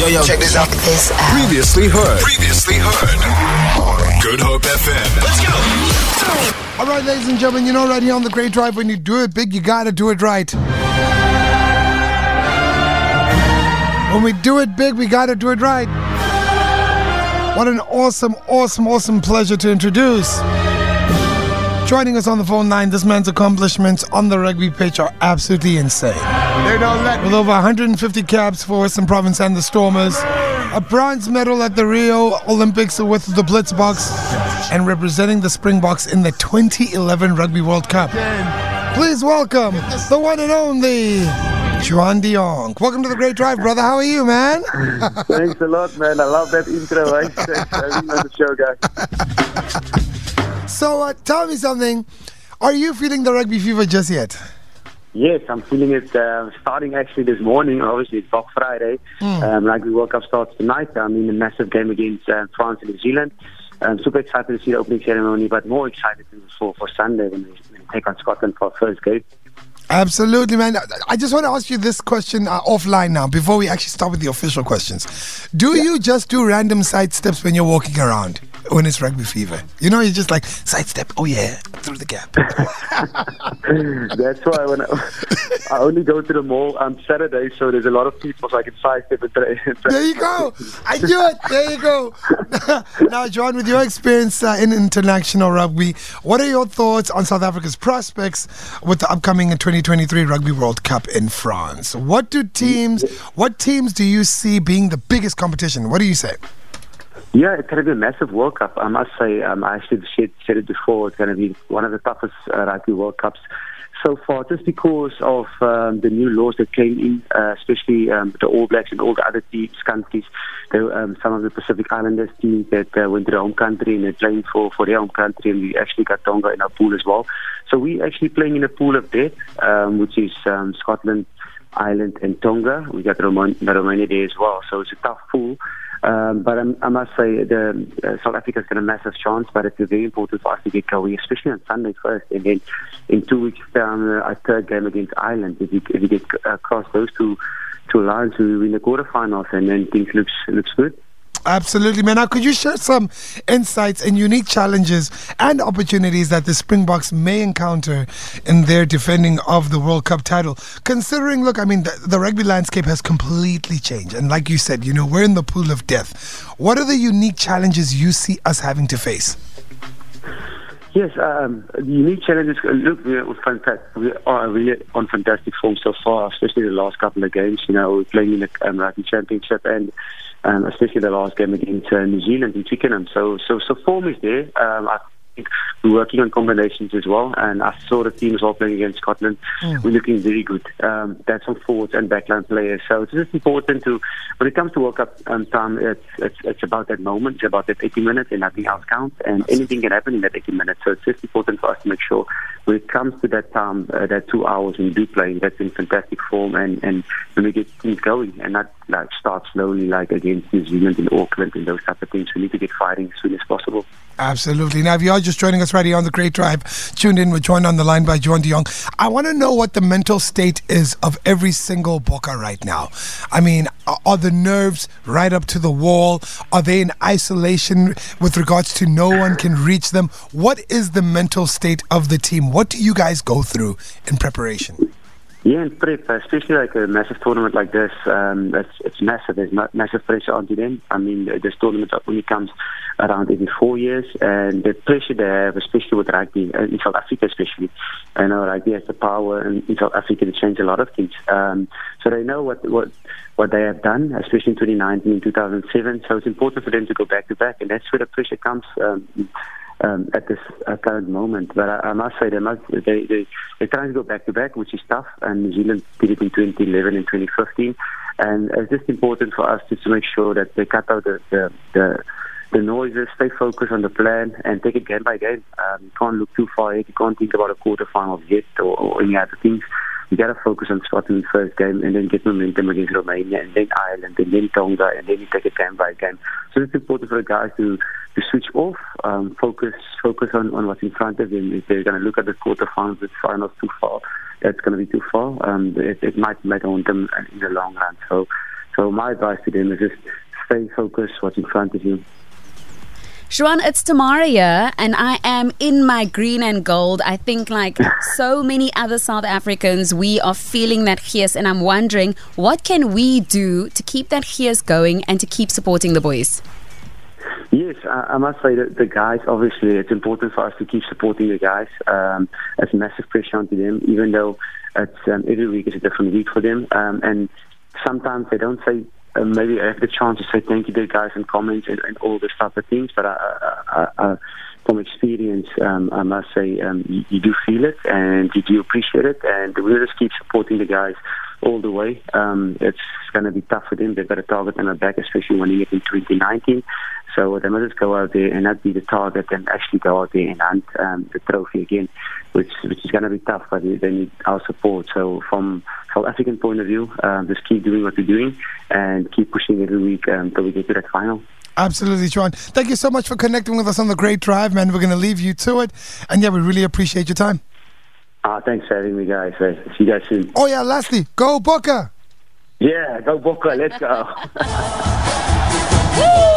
Yo, yo, check this out. This out. Previously heard. Previously heard. Good Hope FM. Let's go. All right, ladies and gentlemen, you know, right here on the Great Drive, when you do it big, you gotta do it right. When we do it big, we gotta do it right. What an awesome, awesome, awesome pleasure to introduce. Joining us on the phone line, this man's accomplishments on the rugby pitch are absolutely insane. They don't let With over 150 caps for Western Province and the Stormers, a bronze medal at the Rio Olympics with the Blitzboks, and representing the Springboks in the 2011 Rugby World Cup. Please welcome the one and only Juan de Jongh. Welcome to the Great Drive, brother. How are you, man? Thanks a lot, man. I love that intro. Eh? Thanks for having me on the show, guys. So, uh, tell me something. Are you feeling the rugby fever just yet? Yes, I'm feeling it uh, starting actually this morning. Obviously, it's Black Friday. Um, Rugby World Cup starts tonight. I'm in a massive game against uh, France and New Zealand. I'm super excited to see the opening ceremony, but more excited for, for Sunday when we, when we take on Scotland for our first game. Absolutely, man. I just want to ask you this question uh, offline now before we actually start with the official questions. Do you just do random side steps when you're walking around when it's rugby fever? You know, you just like sidestep, oh yeah, through the gap. That's why when I, I only go to the mall on Saturday, so there's a lot of people, so I can sidestep and. There you go. I knew it. There you go. now, John, with your experience uh, in international rugby, what are your thoughts on South Africa's prospects with the upcoming 2023 Rugby World Cup in France? What do teams, what teams do you see being the biggest competition? What do you say? Yeah, it's going to be a massive World Cup. I must say, um, I actually said, said it before, it's going to be one of the toughest uh, rugby World Cups so far, just because of um, the new laws that came in, uh, especially um, the All Blacks and all the other teams, countries. There, um, some of the Pacific Islanders teams that uh, went to their home country and they're playing for, for their home country, and we actually got Tonga in our pool as well. So we're actually playing in a pool of death, um, which is um, Scotland, Ireland, and Tonga. We got Roman- Romania there as well, so it's a tough pool. Um, but I'm, I must say, the, uh, South Africa's got a massive chance, but it's very important for us to get going, especially on Sunday first, and then in two weeks down, uh, our third game against Ireland. If we, if you get uh, across those two two lines, we win the quarterfinals, and then things looks looks good. Absolutely, man. Now, could you share some insights and unique challenges and opportunities that the Springboks may encounter in their defending of the World Cup title? Considering, look, I mean, the, the rugby landscape has completely changed. And like you said, you know, we're in the pool of death. What are the unique challenges you see us having to face? Yes, um, the unique challenges. Look, we're. We are really on fantastic form so far, especially the last couple of games. You know, we're playing in the um, rugby championship and um, especially the last game against uh, New Zealand in Twickenham. So, so, so form is there. Um, I we're working on combinations as well, and I saw the team as well playing against Scotland. We're looking very good. Um, that's on forwards and backline players. So it's just important to, when it comes to World Cup um, time, it's, it's it's about that moment, it's about that 80 minutes, and nothing else counts. And anything can happen in that 80 minutes. So it's just important for us to make sure when it comes to that time, uh, that two hours, we do play, that's in fantastic form, and and when we get things going, and not like start slowly like against New Zealand and Auckland and those type of things. We need to get fighting as soon as possible. Absolutely. Now, if you are just joining us right here on the Great Drive, tuned in, we're joined on the line by Juan de Jongh. I want to know what the mental state is of every single Boca right now. I mean, are the nerves right up to the wall? Are they in isolation with regards to no one can reach them? What is the mental state of the team? What do you guys go through in preparation? Yeah, and prep, especially like a massive tournament like this, um, it's, it's massive. There's ma- massive pressure onto them. I mean, this tournament only comes around every four years, and the pressure they have, especially with rugby, uh, in South Africa especially, I know rugby has the power in, in South Africa to change a lot of things. Um, so they know what what what they have done, especially in 2019 and 2007. So it's important for them to go back to back, and that's where the pressure comes. Um, um, at this uh, current moment. But I, I must say they must they they they're trying to go back to back, which is tough. And New Zealand did it in 2011 and 2015, and it's just important for us just to make sure that they cut out the the, the the noises, stay focused on the plan, and take it game by game. Um, you can't look too far ahead. You can't think about a quarter final yet or, or any other things. You got to focus on Scotland's first game and then get momentum against Romania and then Ireland and then Tonga and then you take it game by game. So it's important for the guys to, to switch off, um, focus focus on, on what's in front of them. If they're going to look at the quarterfinals, the finals too far, that's going to be too far. Um, it, it might might haunt them in the long run. So So my advice to them is just stay focused, what's in front of you. Shwan, it's Tamara here, and I am in my green and gold. I think, like so many other South Africans, we are feeling that gees, and I'm wondering what can we do to keep that gees going and to keep supporting the boys. Yes, I, I must say that the guys, obviously, it's important for us to keep supporting the guys. Um, it's massive pressure onto them, even though it's um, every week is a different week for them. Um, and sometimes they don't say uh, maybe I have the chance to say thank you to the guys in comments and, and all this type of things. But I, I, I, from experience, um, I must say um, you, you, do feel it and you do appreciate it, and we'll just keep supporting the guys all the way. Um, it's going to be tough for them. They've got a target on their back, especially when you get in 2019. So they must just go out there and not be the target and actually go out there and hunt um, the trophy again, which which is going to be tough, but they need our support. So from South African point of view, um, just keep doing what we're doing and keep pushing every week until we get to that final. Absolutely, Sean. Thank you so much for connecting with us on the Great Drive, man. We're going to leave you to it. And yeah, we really appreciate your time. Uh, thanks for having me, guys. Uh, see you guys soon. Oh, yeah, lastly, go Bokke. Yeah, go Bokke. Let's go.